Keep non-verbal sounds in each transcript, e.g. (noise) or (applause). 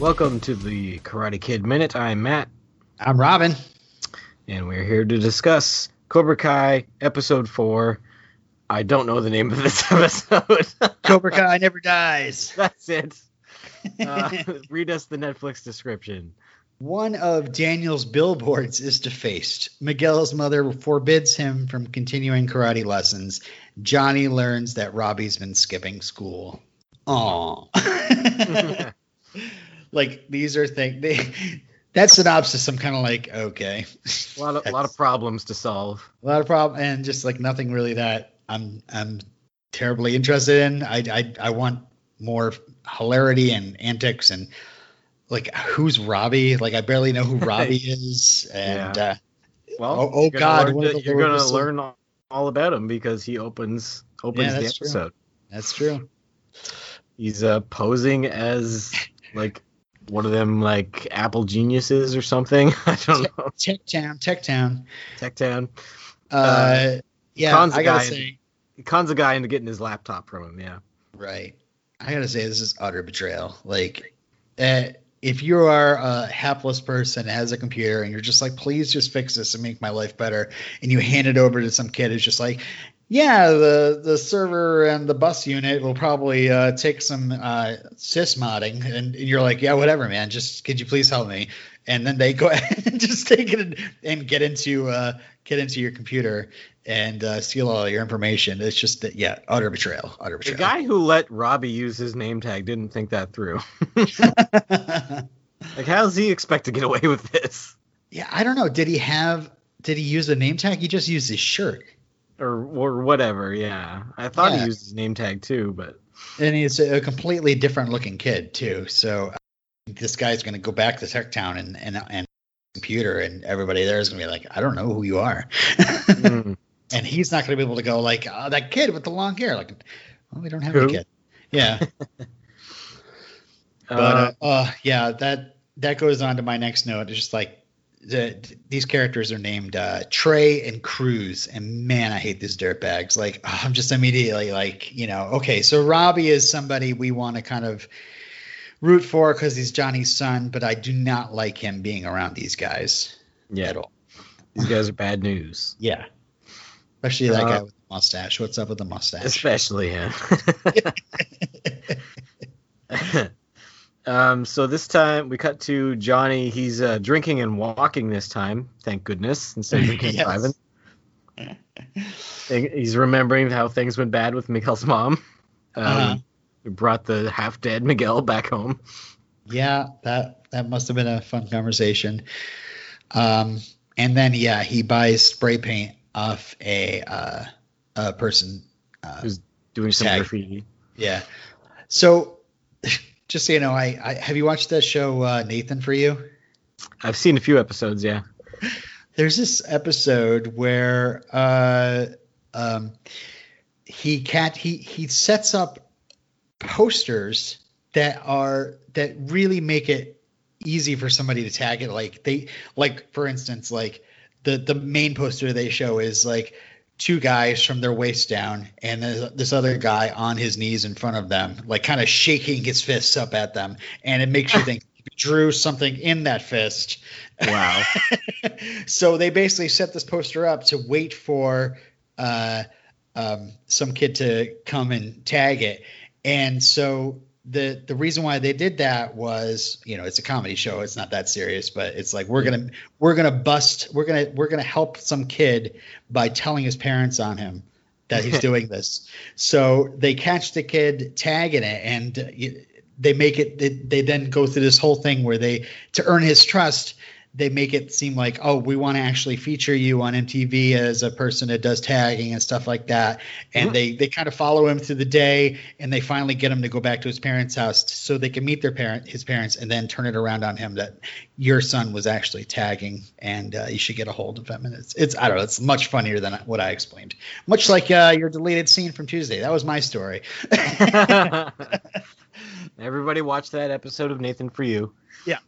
Welcome to the Karate Kid Minute. I'm Matt, I'm Robin. and we're here to discuss Cobra Kai Episode 4. I don't know the name of this (laughs) episode. Cobra Kai never dies. (laughs) That's it. (laughs) Uh, read us the Netflix description. One of Daniel's billboards is defaced. Miguel's mother forbids him from continuing karate lessons. Johnny learns that Robbie's been skipping school. Aww. Like these are things they (laughs) that synopsis i'm kind of like okay A lot of, a lot of problems to solve. a lot of problem and just like nothing really that i'm i'm terribly interested in i i, I want more hilarity and antics and like who's robbie like i barely know who (laughs) robbie is and Yeah. uh Well, Oh- oh you're gonna God, learn to- you're going to worst- learn all- about him because he opens opens Yeah, the that's true. episode. that's true He's uh, posing as like one of them like Apple geniuses or something. (laughs) I don't know. tech town tech town Tech Town. uh, yeah Con's i gotta say He cons a guy into getting his laptop from him. Yeah. Right. I gotta say this is utter betrayal. Like, uh, if you are a hapless person has a computer and you're just like, please just fix this and make my life better, and you hand it over to some kid who's just like, yeah, the the server and the bus unit will probably uh, take some uh, sys modding, and, and you're like, yeah, whatever, man. Just could you please help me? And then they go (laughs) ahead and just take it and, and get into uh, get into your computer and uh, steal all your information. It's just that, yeah, utter betrayal, utter betrayal. The guy who let Robbie use his name tag didn't think that through. (laughs) Like, how does he expect to get away with this? yeah, I don't know. Did he have? Did he use a name tag? He just used his shirt, Or or whatever, yeah. I thought Yeah. he used his name tag too, but and he's a completely different looking kid too. So uh, this guy's going to go back to Tech Town and and and computer, and everybody there is going to be like, I don't know who you are, mm, (laughs) and he's not going to be able to go like, oh, that kid with the long hair. Like, well, we don't have Who? a kid. Yeah, (laughs) but uh, uh, uh, yeah, that that goes on to my next note. It's just like the, these characters are named uh, Trey and Cruz, and man, I hate these dirtbags. Like oh, (laughs) I'm just immediately like, you know, okay, so Robbie is somebody we want to kind of root for because he's Johnny's son, but I do not like him being around these guys yeah, at all. these guys are bad news. Yeah, especially that Uh, guy with the mustache. What's up with the mustache? Especially him. (laughs) (laughs) um, so this time we cut to Johnny. He's uh, drinking and walking this time, thank goodness, instead of drinking (laughs) and driving. (laughs) He's remembering how things went bad with Miguel's mom. Um, Uh-huh. Brought the half dead Miguel back home. Yeah, that that must have been a fun conversation. Um, and then yeah, he buys spray paint off a uh, a person. Uh, Who's doing some Tag. graffiti. yeah. So, (laughs) just so you know, I, I have you watched that show uh, Nathan for you? I've seen a few episodes. Yeah. (laughs) There's this episode where uh, um, he cat he he sets up posters that are that really make it easy for somebody to tag it. Like they like for instance, like the the main poster they show is like two guys from their waist down and this other guy on his knees in front of them like kind of shaking his fists up at them and it makes you think he drew something in that fist Wow. (laughs) so they basically set this poster up to wait for uh, um, some kid to come and tag it. And so the the reason why they did that was, you know, it's a comedy show. It's not that serious, but it's like we're gonna we're gonna bust we're gonna we're gonna help some kid by telling his parents on him that he's (laughs) doing this. So they catch the kid tagging it, and they make it. They, they then go through this whole thing where they to earn his trust they make it seem like oh we want to actually feature you on MTV as a person that does tagging and stuff like that and Mhm. they they kind of follow him through the day and they finally get him to go back to his parents house so they can meet their parent his parents and then turn it around on him that your son was actually tagging and uh, you should get a hold of him and it's it's I don't know it's much funnier than what I explained much like uh, your deleted scene from Tuesday that was my story (laughs) Everybody watch that episode of Nathan for You. yeah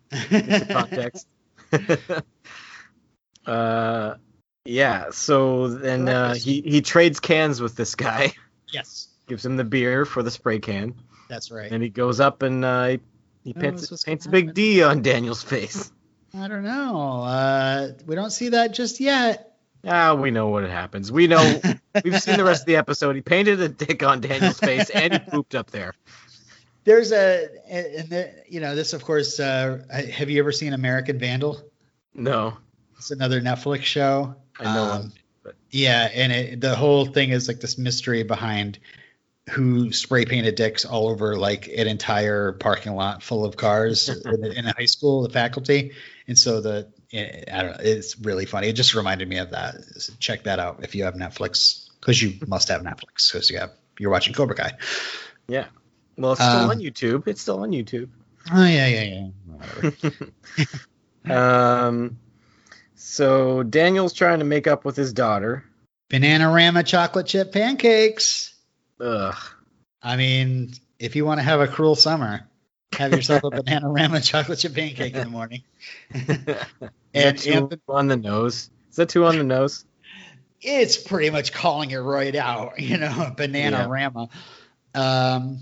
context. (laughs) uh, yeah. So then uh, he he trades cans with this guy. yes (laughs) Gives him the beer for the spray can. that's right And he goes up and uh, he He paints, this paints a big D on Daniel's face. (laughs) I don't know. Uh, we don't see that just yet. Ah, we know what happens. We know. We've seen the rest of the episode. He painted a dick on Daniel's face and he pooped up there. There's a, and the, you know, this of course. Uh, have you ever seen American Vandal? No, It's another Netflix show. I know Um, Yeah, and it, the whole thing is like this mystery behind who spray painted dicks all over like an entire parking lot full of cars (laughs) in, in a high school, the faculty. And so the I don't know, it's really funny. It just reminded me of that. So check that out if you have Netflix, because you must have Netflix because you have you're watching Cobra Kai. yeah. Well, it's still Um, on YouTube. It's still on YouTube. Oh yeah, yeah, yeah. (laughs) (laughs) Um, so Daniel's trying to make up with his daughter. Bananarama chocolate chip pancakes. Ugh. I mean, if you want to have a cruel summer, have yourself a (laughs) Bananarama chocolate chip pancake in the morning. Is And Anthony- on the nose? Is that too on the nose? it's pretty much calling it right out, you know, banana Yeah. rama. Um,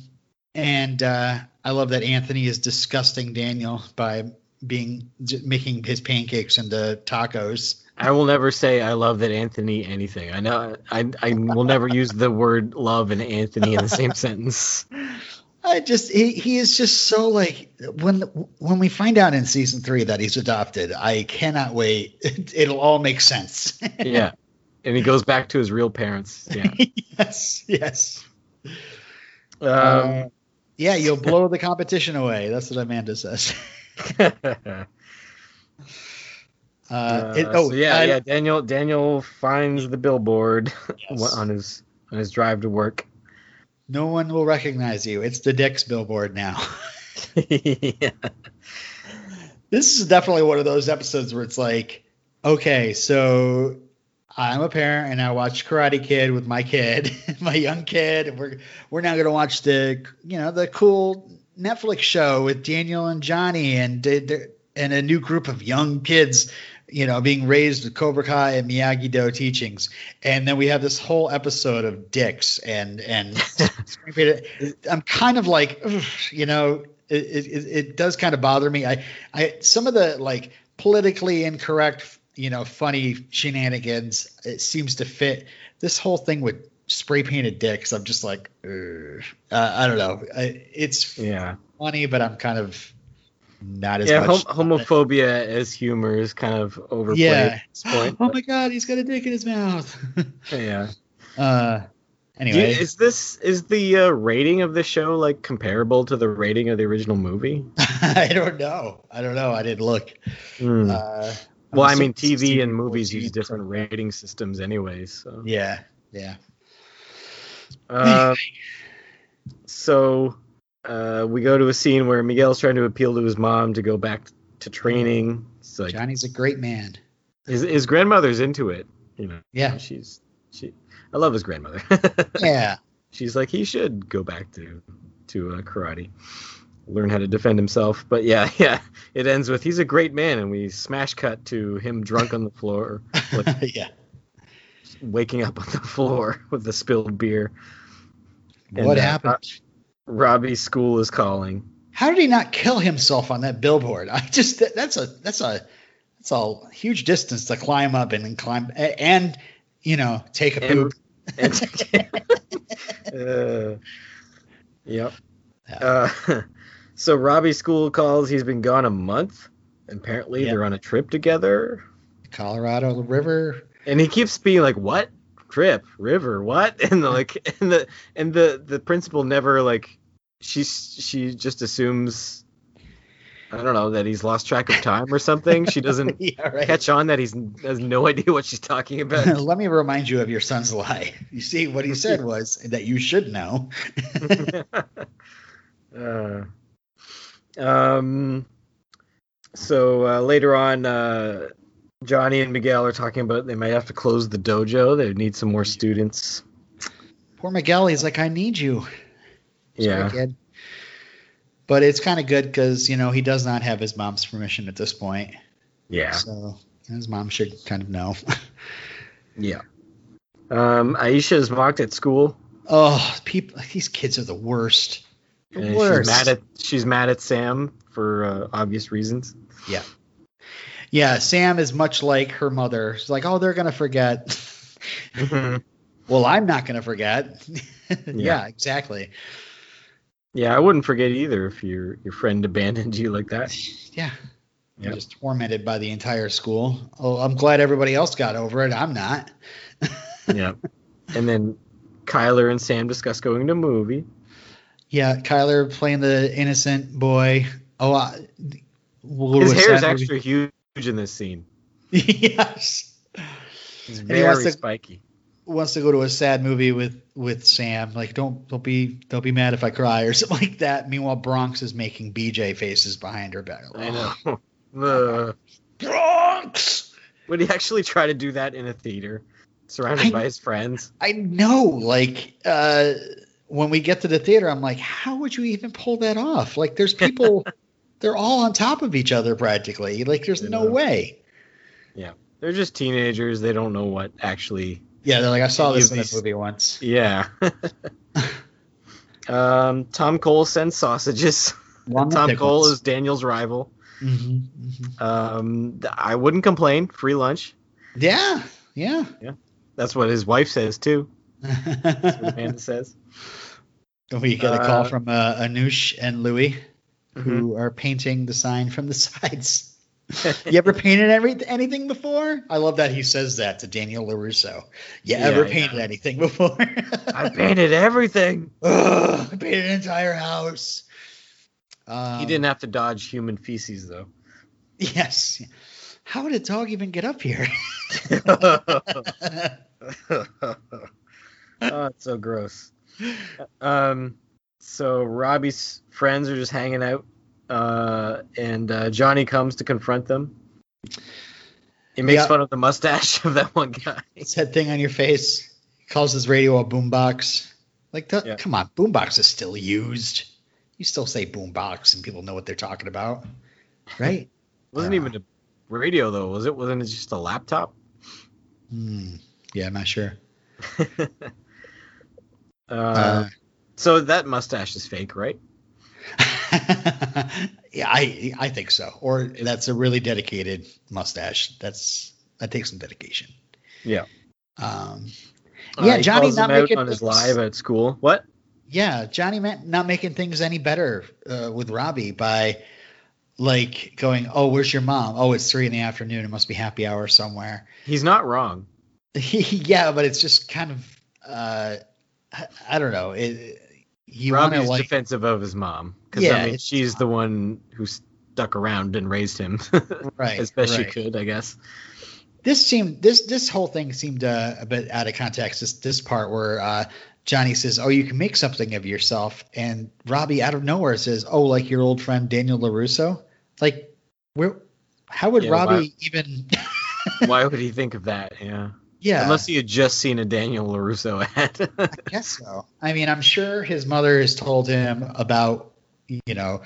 and uh, I love that Anthony is disgusting Daniel by being making his pancakes into tacos. I will never say I love that Anthony anything. I know I I will never use the word love and Anthony in the same (laughs) sentence. I just he, he is just so like when when we find out in season three that he's adopted, I cannot wait. (laughs) It'll all make sense. Yeah. And he goes back to his real parents. Yeah. (laughs) yes, yes. Um, Uh, yeah, you'll blow the competition away. That's what Amanda says. (laughs) Uh, uh, it, oh so yeah, I- yeah. Daniel Daniel finds the billboard (laughs) yes. on his on his drive to work. No one will recognize you. It's the Dick's billboard now. (laughs) yeah. this is definitely one of those episodes where it's like, okay, so I'm a parent and I watch Karate Kid with my kid, (laughs) my young kid, and we're we're now gonna watch the you know the cool Netflix show with Daniel and Johnny and and a new group of young kids, you know, being raised with Cobra Kai and Miyagi Do teachings, and then we have this whole episode of dicks and and (laughs) I'm kind of like, you know, it, it, it does kind of bother me. I, I, some of the like politically incorrect, you know, funny shenanigans, it seems to fit this whole thing with spray painted dicks. I'm just like, uh, I don't know. It's Yeah. funny, but I'm kind of not as Yeah, much. hom- homophobia as humor is kind of overplayed Yeah. at this point. (gasps) oh my god, he's got a dick in his mouth. (laughs) yeah. uh, anyway, you- is this is the uh, rating of the show like comparable to the rating of the original movie? (laughs) I don't know. I don't know. I didn't look. Hmm. Uh, well, I mean, TV and movies use different rating systems, anyways. So. Yeah, yeah. Um, so uh, we go to a scene where Miguel's trying to appeal to his mom to go back to training. It's like Johnny's a great man. his, his grandmother's into it. You know, Yeah, she's she. I love his grandmother. (laughs) yeah. she's like he should go back to to uh, karate learn how to defend himself but yeah (laughs) yeah it ends with he's a great man and we smash cut to him drunk on the floor (laughs) like yeah. waking up on the floor with the spilled beer And, What uh, happened? robbie's school is calling How did he not kill himself on that billboard? I just that- that's a that's a that's a huge distance to climb up and, then climb and you know take a And- poop. (laughs) and, uh, yep Yeah. uh, so robbie's school calls he's been gone a month apparently Yeah. they're on a trip together Colorado River. and he keeps being like what trip river what (laughs) and the like and the and the the principal never like she's she just assumes i don't know that he's lost track of time or something she doesn't (laughs) yeah, right. catch on that he's has no idea what she's talking about (laughs) Let me remind you of your son's lie. You see, what he said was that you should know. uh, um so uh, later on uh johnny and miguel are talking about they might have to close the dojo they need some more students Poor Miguel, he's like, I need you. Sorry, yeah kid. But it's kind of good because you know he does not have his mom's permission at this point. yeah So his mom should kind of know. (laughs) Yeah. Um, Aisha is mocked at school. oh, people, these kids are the worst. The And worst. she's mad at she's mad at Sam for uh, obvious reasons. Yeah. Yeah, Sam is much like her mother. She's like, oh, they're gonna forget. (laughs) well, I'm not gonna forget. (laughs) yeah. exactly. Yeah, I wouldn't forget either if your your friend abandoned you like that. (laughs) Yeah. You're Yep. just tormented by the entire school. Oh, I'm glad everybody else got over it. I'm not. yeah. And then Kyler and Sam discuss going to a movie. Yeah, Kyler playing the innocent boy. Oh, I, His go to a hair is extra huge in this scene. (laughs) yes. It's he very wants to- spiky. Wants to go to a sad movie with with Sam. Like, don't don't be don't be mad if I cry or (laughs) something like that. Meanwhile, Bronx is making BJ faces behind her back. I know. (laughs) Bronx. Would he actually try to do that in a theater, surrounded I- by his friends? I know. Like, uh, when we get to the theater, I'm like, how would you even pull that off? Like, there's people, (laughs) they're all on top of each other practically. Like, there's no way. They're just teenagers. They don't know what actually. Yeah, they're like, I saw this in movie once. Yeah. (laughs) um, Tom Cole sends sausages. Tom Cole is Daniel's rival. hmm hmm Um, I wouldn't complain. Free lunch. Yeah, Yeah, yeah. That's what his wife says too. That's what Amanda (laughs) says. we get a call Uh, from uh, Anoush and Louis, Mhm. who are painting the sign from the (laughs) sides. (laughs) you ever painted every, anything before? I love that he says that to Daniel LaRusso. You Yeah, ever yeah. painted anything before? I painted everything. Ugh, I painted an entire house. Um, he didn't have to dodge human feces though. Yes. How did a dog even get up here? Oh, it's so gross. Um, so Robbie's friends are just hanging out, uh, and uh, Johnny comes to confront them. He makes Yeah. fun of the mustache of that one guy. it's that thing on your face. He calls his radio a boombox. Like, the, Yeah. come on, boombox is still used. You still say boombox, and people know what they're talking about, right? (laughs) wasn't even a radio though, was it? Wasn't it just a laptop? Hmm. Yeah, I'm not sure. (laughs) uh, Uh, so that mustache is fake, right? (laughs) yeah, I I think so. Or that's a really dedicated mustache. That's that takes some dedication. Yeah. Um, Uh, Yeah, he Johnny's not making on his things- live at school. What? yeah, Johnny not making things any better uh, with Robbie by like going, "Oh, where's your mom? Oh, it's three in the afternoon. It must be happy hour somewhere." He's not wrong. (laughs) yeah, but it's just kind of uh, I, I don't know. It, you Robbie's like defensive of his mom because Yeah, I mean she's the one who stuck around and raised him (laughs) right as best right. she could, I guess. this seemed this this whole thing seemed uh, a bit out of context. This this part where uh, Johnny says, "Oh, you can make something of yourself," and Robbie out of nowhere says, "Oh, like your old friend Daniel Larusso." Like, where? How would Yeah, Robbie why- even? (laughs) Why would he think of that? Yeah. Yeah, Unless he had just seen a Daniel LaRusso ad. (laughs) I guess so. I mean, I'm sure his mother has told him about you know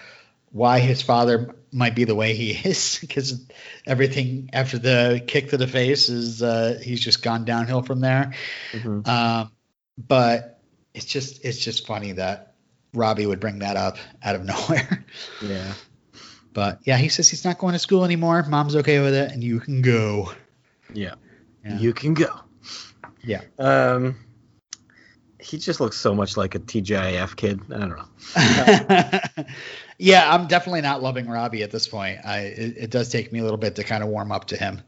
why his father might be the way he (laughs) is because everything after the kick to the face is uh, he's just gone downhill from there. Mhm. Um, but it's just it's just funny that Robbie would bring that up out of (laughs) nowhere. Yeah. But yeah, he says he's not going to school anymore. Mom's okay with it, and you can go. Yeah. Yeah. You can go. Yeah. Um, he just looks so much like a TGIF kid. I don't know. (laughs) yeah, I'm definitely not loving Robbie at this point. I it, it does take me a little bit to kind of warm up to him.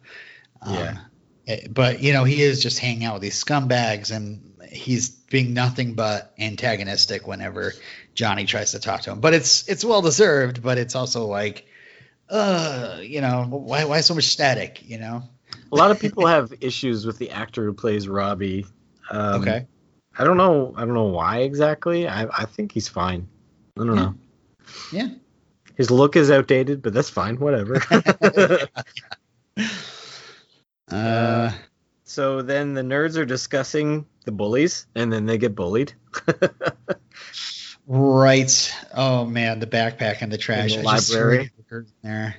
Yeah. eh, but you know, he is just hanging out with these scumbags, and he's being nothing but antagonistic whenever Johnny tries to talk to him. But it's it's well deserved. But it's also like, uh, you know, why why so much static? You know. A lot of people have issues with the actor who plays Robbie. Um, okay. I don't know. I don't know why exactly. I I think he's fine. I don't Yeah. know. Yeah. His look is outdated, but that's fine. Whatever. (laughs) (laughs) Uh, so then the nerds are discussing the bullies, and then they get bullied. (laughs) right. Oh man, the backpack and the trash. the I library. in there.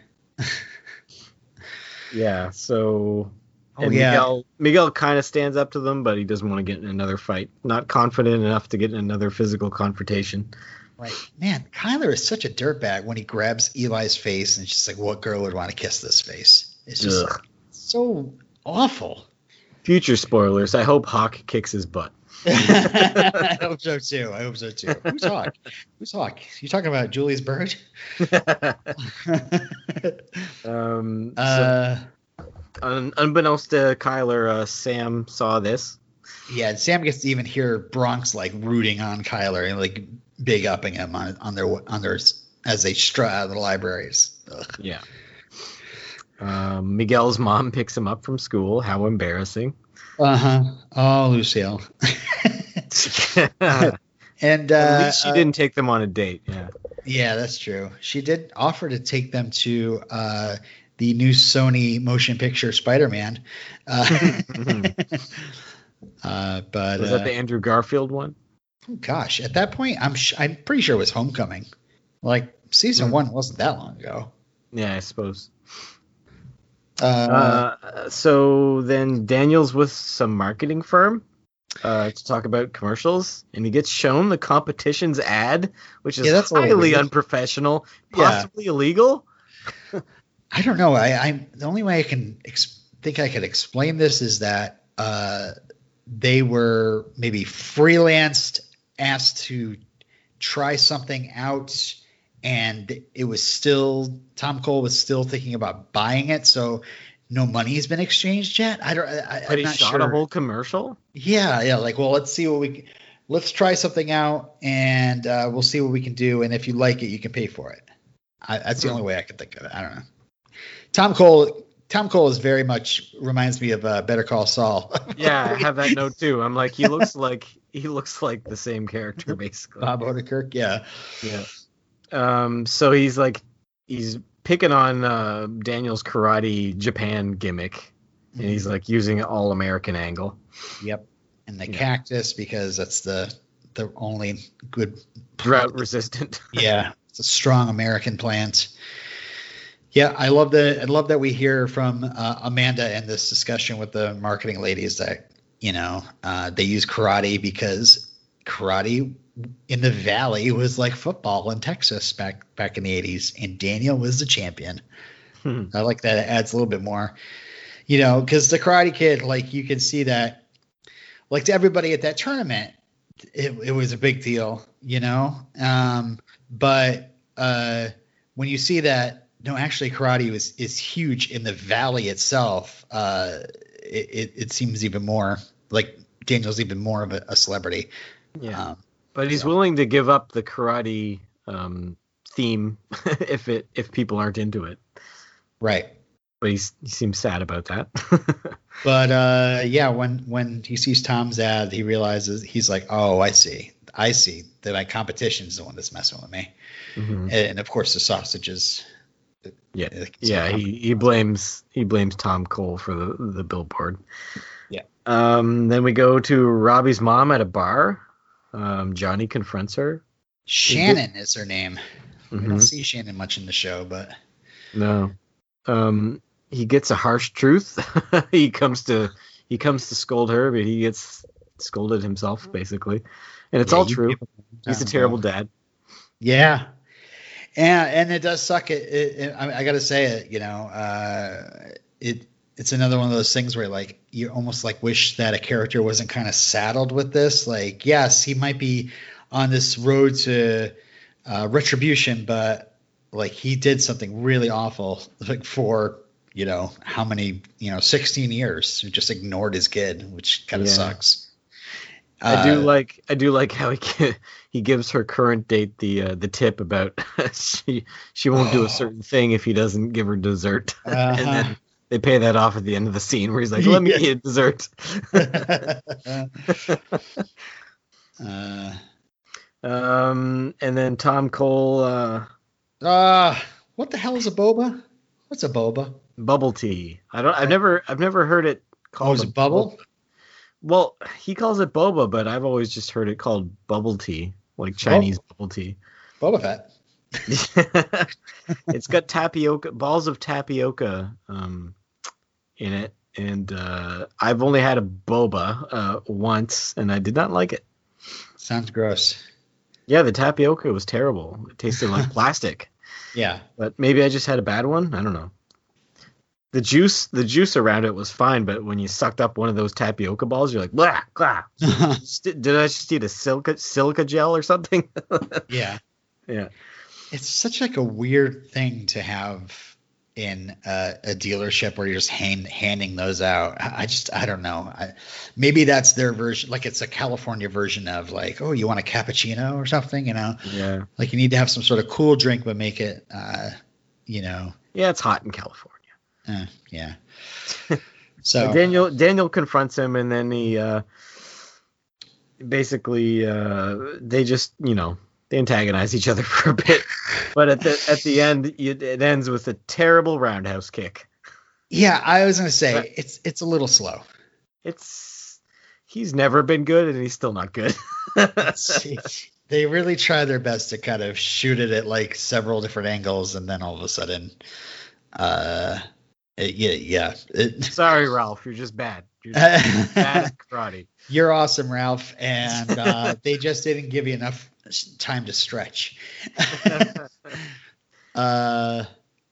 Yeah. So Oh yeah. Miguel Miguel kind of stands up to them, but he doesn't want to get in another fight. Not confident enough to get in another physical confrontation. Right, man. Kyler is such a dirtbag when he grabs Eli's face and just like, what girl would want to kiss this face? It's just Ugh. so awful. Future spoilers. I hope Hawk kicks his butt. (laughs) I hope so too. I hope so too. Who's Hawk? Who's Hawk? You talking about Julius Bird? (laughs) (laughs) um, so uh, un- unbeknownst to Kyler, uh, Sam saw this. yeah. and Sam gets to even hear Bronx like rooting on Kyler and like big upping him on on their on their as they strut out of the libraries. Ugh. Yeah. Um, Miguel's mom picks him up from school. How embarrassing. Uh huh. Oh, Lucille. (laughs) At and uh, least she uh, didn't take them on a date. Yeah. Yeah, that's true. She did offer to take them to uh, the new Sony motion picture Spider-Man. Uh, (laughs) (laughs) uh, but Was uh, that the Andrew Garfield one? oh gosh, at that point, I'm sh- I'm pretty sure it was Homecoming. Like season Hmm. one wasn't that long ago. Yeah, I suppose. Uh, Uh, so then Daniel's with some marketing firm uh, to talk about commercials, and he gets shown the competition's ad, which is Yeah, that's highly unprofessional, Yeah. possibly illegal. (laughs) I don't know. I, I'm the only way I can ex- think I could explain this is that uh, they were maybe freelanced, asked to try something out, and it was still Tom Cole was still thinking about buying it, so no money has been exchanged yet. I don't. I, But I'm he not shot sure. a whole commercial. Yeah, yeah. Like, well, let's see what we. Let's try something out, and uh, we'll see what we can do. And if you like it, you can pay for it. I, that's the only way I can think of it. I don't know. Tom Cole. Tom Cole is very much reminds me of uh, Better Call Saul. (laughs) Yeah, I have that note too. I'm like, he looks like he looks like the same character (laughs) basically. Bob Odenkirk. Yeah. Yeah. Um. So he's like, he's picking on uh, Daniel's karate Japan gimmick, and he's like using an all American angle. Yep. And the Yeah. cactus because that's the the only good Drought resistant. (laughs) yeah, it's a strong American plant. Yeah, I love that. I love that we hear from uh, Amanda in this discussion with the marketing ladies that you know uh, they use karate because karate in the valley was like football in Texas back back in the '80s, and Daniel was the champion. Hmm. I like that. It adds a little bit more, you know, because the Karate Kid, like you can see that, like to everybody at that tournament, it, it was a big deal, you know. Um, but uh, when you see that, no, actually, karate was is huge in the valley itself. Uh, it, it, it seems even more like Daniel's even more of a, a celebrity. Yeah. Um, But he's So- willing to give up the karate um, theme (laughs) if it if people aren't into it. right. But he's he seems sad about that. (laughs) But uh, yeah, when when he sees Tom's ad, he realizes he's like, "Oh, I see, I see that my competition's the one that's messing with me." Mhm. And of course, the sausages. Yeah. uh, Yeah, he, he blames he blames Tom Cole for the the billboard. Yeah. Um. Then we go to Robbie's mom at a bar. Um. Johnny confronts her. Shannon is her name. We Mhm. don't see Shannon much in the show, but No. Um. He gets a harsh truth. (laughs) he comes to he comes to scold her, but he gets scolded himself basically, and it's Yeah, all true. He's a terrible dad. Yeah, and and it does suck. It, it, it I, I got to say it. You know, uh, it it's another one of those things where like you almost like wish that a character wasn't kind of saddled with this. Like, yes, he might be on this road to uh, retribution, but like he did something really awful, like for you know how many you know 16 years, he just ignored his kid, which kind of Yeah. sucks. I do Uh, like I do like how he he gives her current date the uh, the tip about (laughs) she she won't do Oh. a certain thing if he doesn't give her dessert, (laughs) and Uh-huh. then they pay that off at the end of the scene where he's like, "Let me Yeah. eat dessert." (laughs) uh, um, and then Tom Cole uh, uh, what the hell is a boba? What's a boba? bubble tea. I don't. I've never I've never heard it Oh, called is a it bubble? Well, he calls it boba, but I've always just heard it called bubble tea, like Chinese bubble tea. Boba Fett. (laughs) it's got tapioca balls of tapioca um, in it, and uh, I've only had a boba uh, once, and I did not like it. Sounds gross. Yeah, the tapioca was terrible. It tasted like (laughs) plastic. Yeah. But maybe I just had a bad one. I don't know. The juice, the juice around it was fine, but when you sucked up one of those tapioca balls, you're like, blah, blah. (laughs) Did I just eat a silica silica gel or something? (laughs) yeah. Yeah. It's such like a weird thing to have in a, a dealership where you're just hand, handing those out. I, I just I don't know. I, maybe that's their version. Like it's a California version of like, oh, you want a cappuccino or something? You know, Yeah. like you need to have some sort of cool drink, but make it, uh, you know, Yeah, it's hot in California. uh, yeah. (laughs) So Daniel Daniel confronts him, and then he uh, basically uh, they just you know they antagonize each other (laughs) for a bit, but at the at the end it, it ends with a terrible roundhouse kick. yeah, I was gonna say But- it's it's a little slow. It's he's never been good, and he's still not good. (laughs) they really try their best to kind of shoot it at like several different angles, and then all of a sudden, uh, it- yeah, yeah. It, Sorry, Ralph, you're just bad. You're just bad at karate. (laughs) You're awesome, Ralph, and uh, (laughs) they just didn't give you enough time to stretch. (laughs) uh,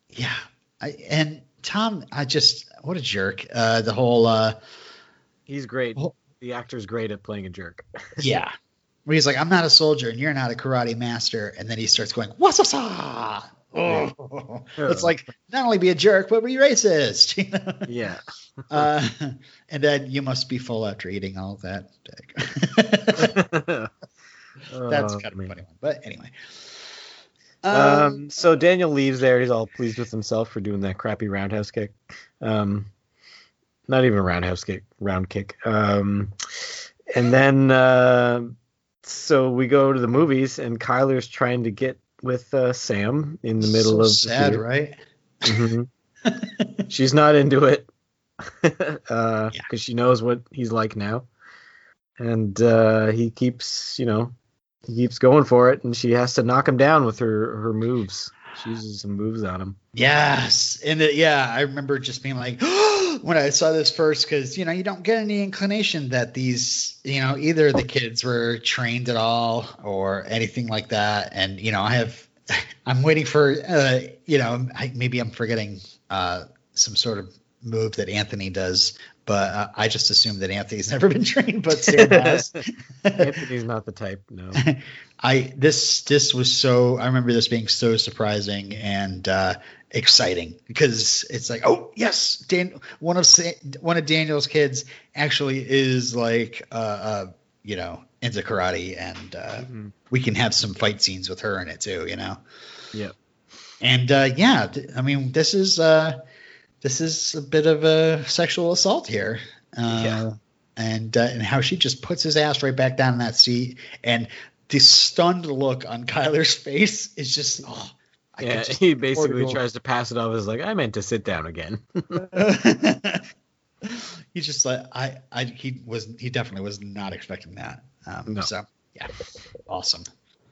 yeah, I, and Tom, I just what a jerk. Uh, the whole uh, He's great. Oh. The actor's great at playing a jerk. yeah, where he's like, I'm not a soldier, and you're not a karate master, and then he starts going, Oh, it's like not only be a jerk, but be racist. (laughs) You know? Yeah. uh, and then you must be full after eating all that. (laughs) That's Oh, kind of man. funny one, but anyway. Um, Um, so Daniel leaves there. He's all pleased with himself for doing that crappy roundhouse kick. Um, not even roundhouse kick, round kick. Um, and then, uh, so we go to the movies, and Kyler's trying to get with uh, Sam in the middle so of the sad, theater. right? Mhm. (laughs) She's not into it because (laughs) Yeah. she knows what he's like now, and uh, he keeps, you know, he keeps going for it, and she has to knock him down with her her moves. She uses some moves on him. Yes, and yeah, I remember just being like, (gasps) (gasps) when I saw this first, because you know you don't get any inclination that these, you know, either the kids were trained at all or anything like that, and you know I have, (laughs) I'm waiting for, uh, you know, I, maybe I'm forgetting uh, some sort of move that Anthony does, but uh, I just assume that Anthony's (laughs) never been trained, but Sam (laughs) has. Anthony's not the type. No. I this this was so I remember this being so surprising and uh, exciting because it's like oh yes Dan one of Sa- one of Daniel's kids actually is like uh, uh you know into karate and uh, Mhm. we can have some fight scenes with her in it too you know Yeah. and uh, yeah I mean this is uh this is a bit of a sexual assault here uh, Yeah. and uh, and how she just puts his ass right back down in that seat and the stunned look on (laughs) Kyler's face is just oh I Yeah, he basically tries to pass it off as like I meant to sit down again. (laughs) (laughs) He's just like I I he was he definitely was not expecting that. Um, No. So yeah, awesome.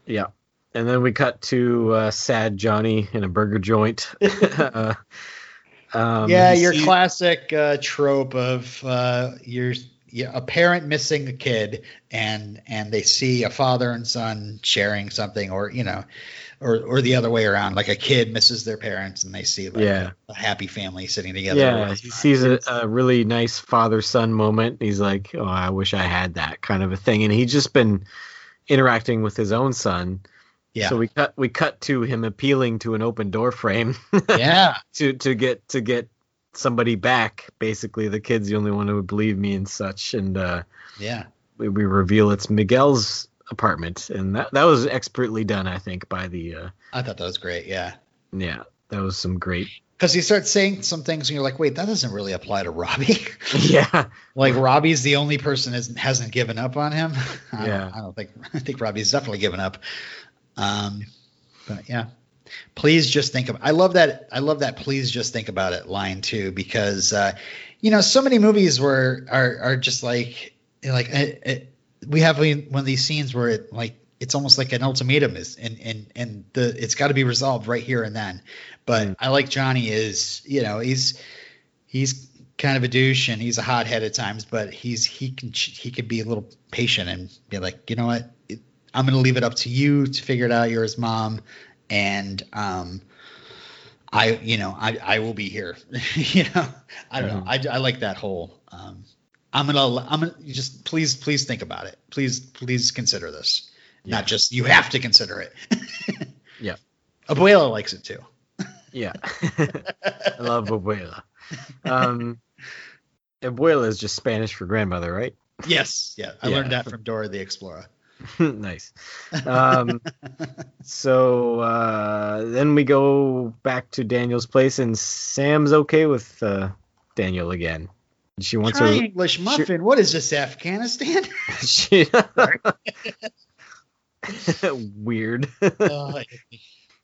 yeah. And then we cut to uh, sad Johnny in a burger joint. (laughs) uh, um, yeah, your classic uh, trope of uh, your yeah, a parent missing a kid and and they see a father and son sharing something or you know or or the other way around like a kid misses their parents and they see like Yeah. a, happy family sitting together Yeah, he sees a, a really nice father son moment. He's like, "Oh, I wish I had that kind of a thing." And he's just been interacting with his own son. yeah So we cut we cut to him appealing to an open door frame (laughs) yeah to to get to get somebody back. Basically, the kid's the only one who would believe me and such. And uh, yeah we, we reveal it's Miguel's apartment, and that that was expertly done, I think, by the uh, I thought that was great yeah yeah. That was some great. because he starts saying some things and you're like wait that doesn't really apply to Robbie (laughs) (laughs) Yeah, like Robbie's the only person that hasn't given up on him (laughs) I Yeah. don't, I don't think I think Robbie's definitely given up um but yeah please just think of i love that i love that please just think about it line too because uh you know so many movies where are are just like like it, it, we have one of these scenes where it like it's almost like an ultimatum is and and and the it's got to be resolved right here and then but Mm. i like johnny is you know he's he's kind of a douche and he's a hothead at times but he's he can he could be a little patient and be like you know what it, I'm going to leave it up to you to figure it out. You're his mom, and um, I, you know, I, I will be here. (laughs) you know, I don't know. I, I like that whole. Um, I'm gonna, I'm gonna just please, please think about it. Please, please consider this. Yeah. Not just you have to consider it. (laughs) Yeah. (laughs) Abuela likes it too. Yeah. I love abuela. Um, abuela is just Spanish for grandmother, right? Yes, yeah. I Yeah. learned that from Dora the Explorer. (laughs) nice. Um, so uh, then we go back to Daniel's place, and Sam's okay with uh, Daniel again. She wants Try her. English muffin. What is this, Afghanistan? (laughs) (laughs) She, weird. Oh,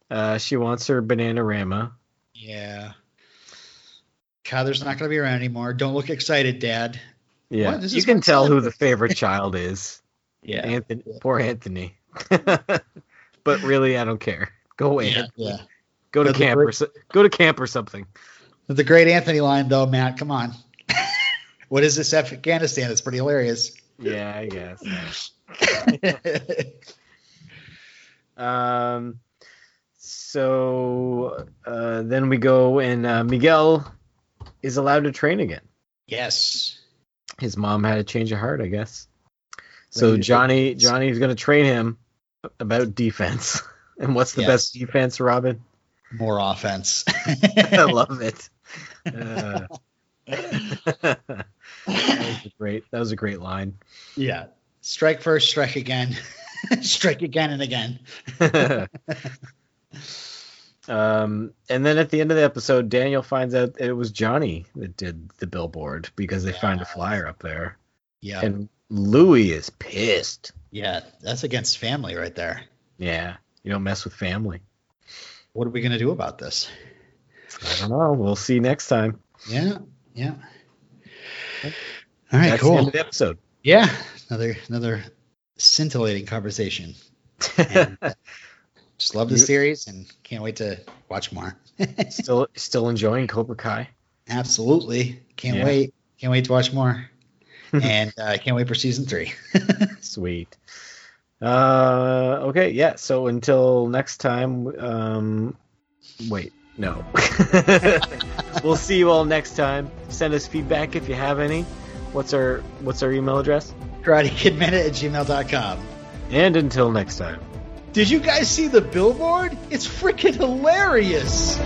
Uh, she wants her banana rama. yeah. Kyler's not going to be around anymore. Don't look excited, Dad. Yeah, you can tell who the favorite child is. Yeah. Anthony, poor Anthony. (laughs) but really, I don't care. Go away. Yeah. Yeah. Go to That's a camp or so, go to camp or something. The great Anthony line, though, Matt. Come on. (laughs) what is this, Afghanistan? It's pretty hilarious. Yeah, I guess. (laughs) Um, so uh, then we go and uh, Miguel is allowed to train again. yes. His mom had a change of heart, I guess. So Johnny Johnny's going to train him about defense. (laughs) And what's the Yes. best defense, Robin? More offense. (laughs) I love it. Uh, (laughs) that was a great. That was a great line. yeah. Strike first, strike again. strike again and again. um, and then at the end of the episode, Daniel finds out it was Johnny that did the billboard because they found a flyer up there, Yeah. and Louis is pissed. yeah. That's against family right there. Yeah, you don't mess with family. What are we going to do about this? I don't know. We'll see next time. Yeah. Yeah. All right. That's the end cool. of the episode. Yeah. Another, another scintillating conversation. (laughs) Just love the series and can't wait to watch more. (laughs) still, still enjoying Cobra Kai. Absolutely. Can't Yeah. wait. Can't wait to watch more. (laughs) and I uh, can't wait for season three. (laughs) Sweet. Uh, okay, yeah. So until next time, um, wait, no. (laughs) we'll see you all next time. Send us feedback if you have any. What's our What's our email address? KarateKidMinute at gmail.com. And until next time. Did you guys see the billboard? It's freaking hilarious.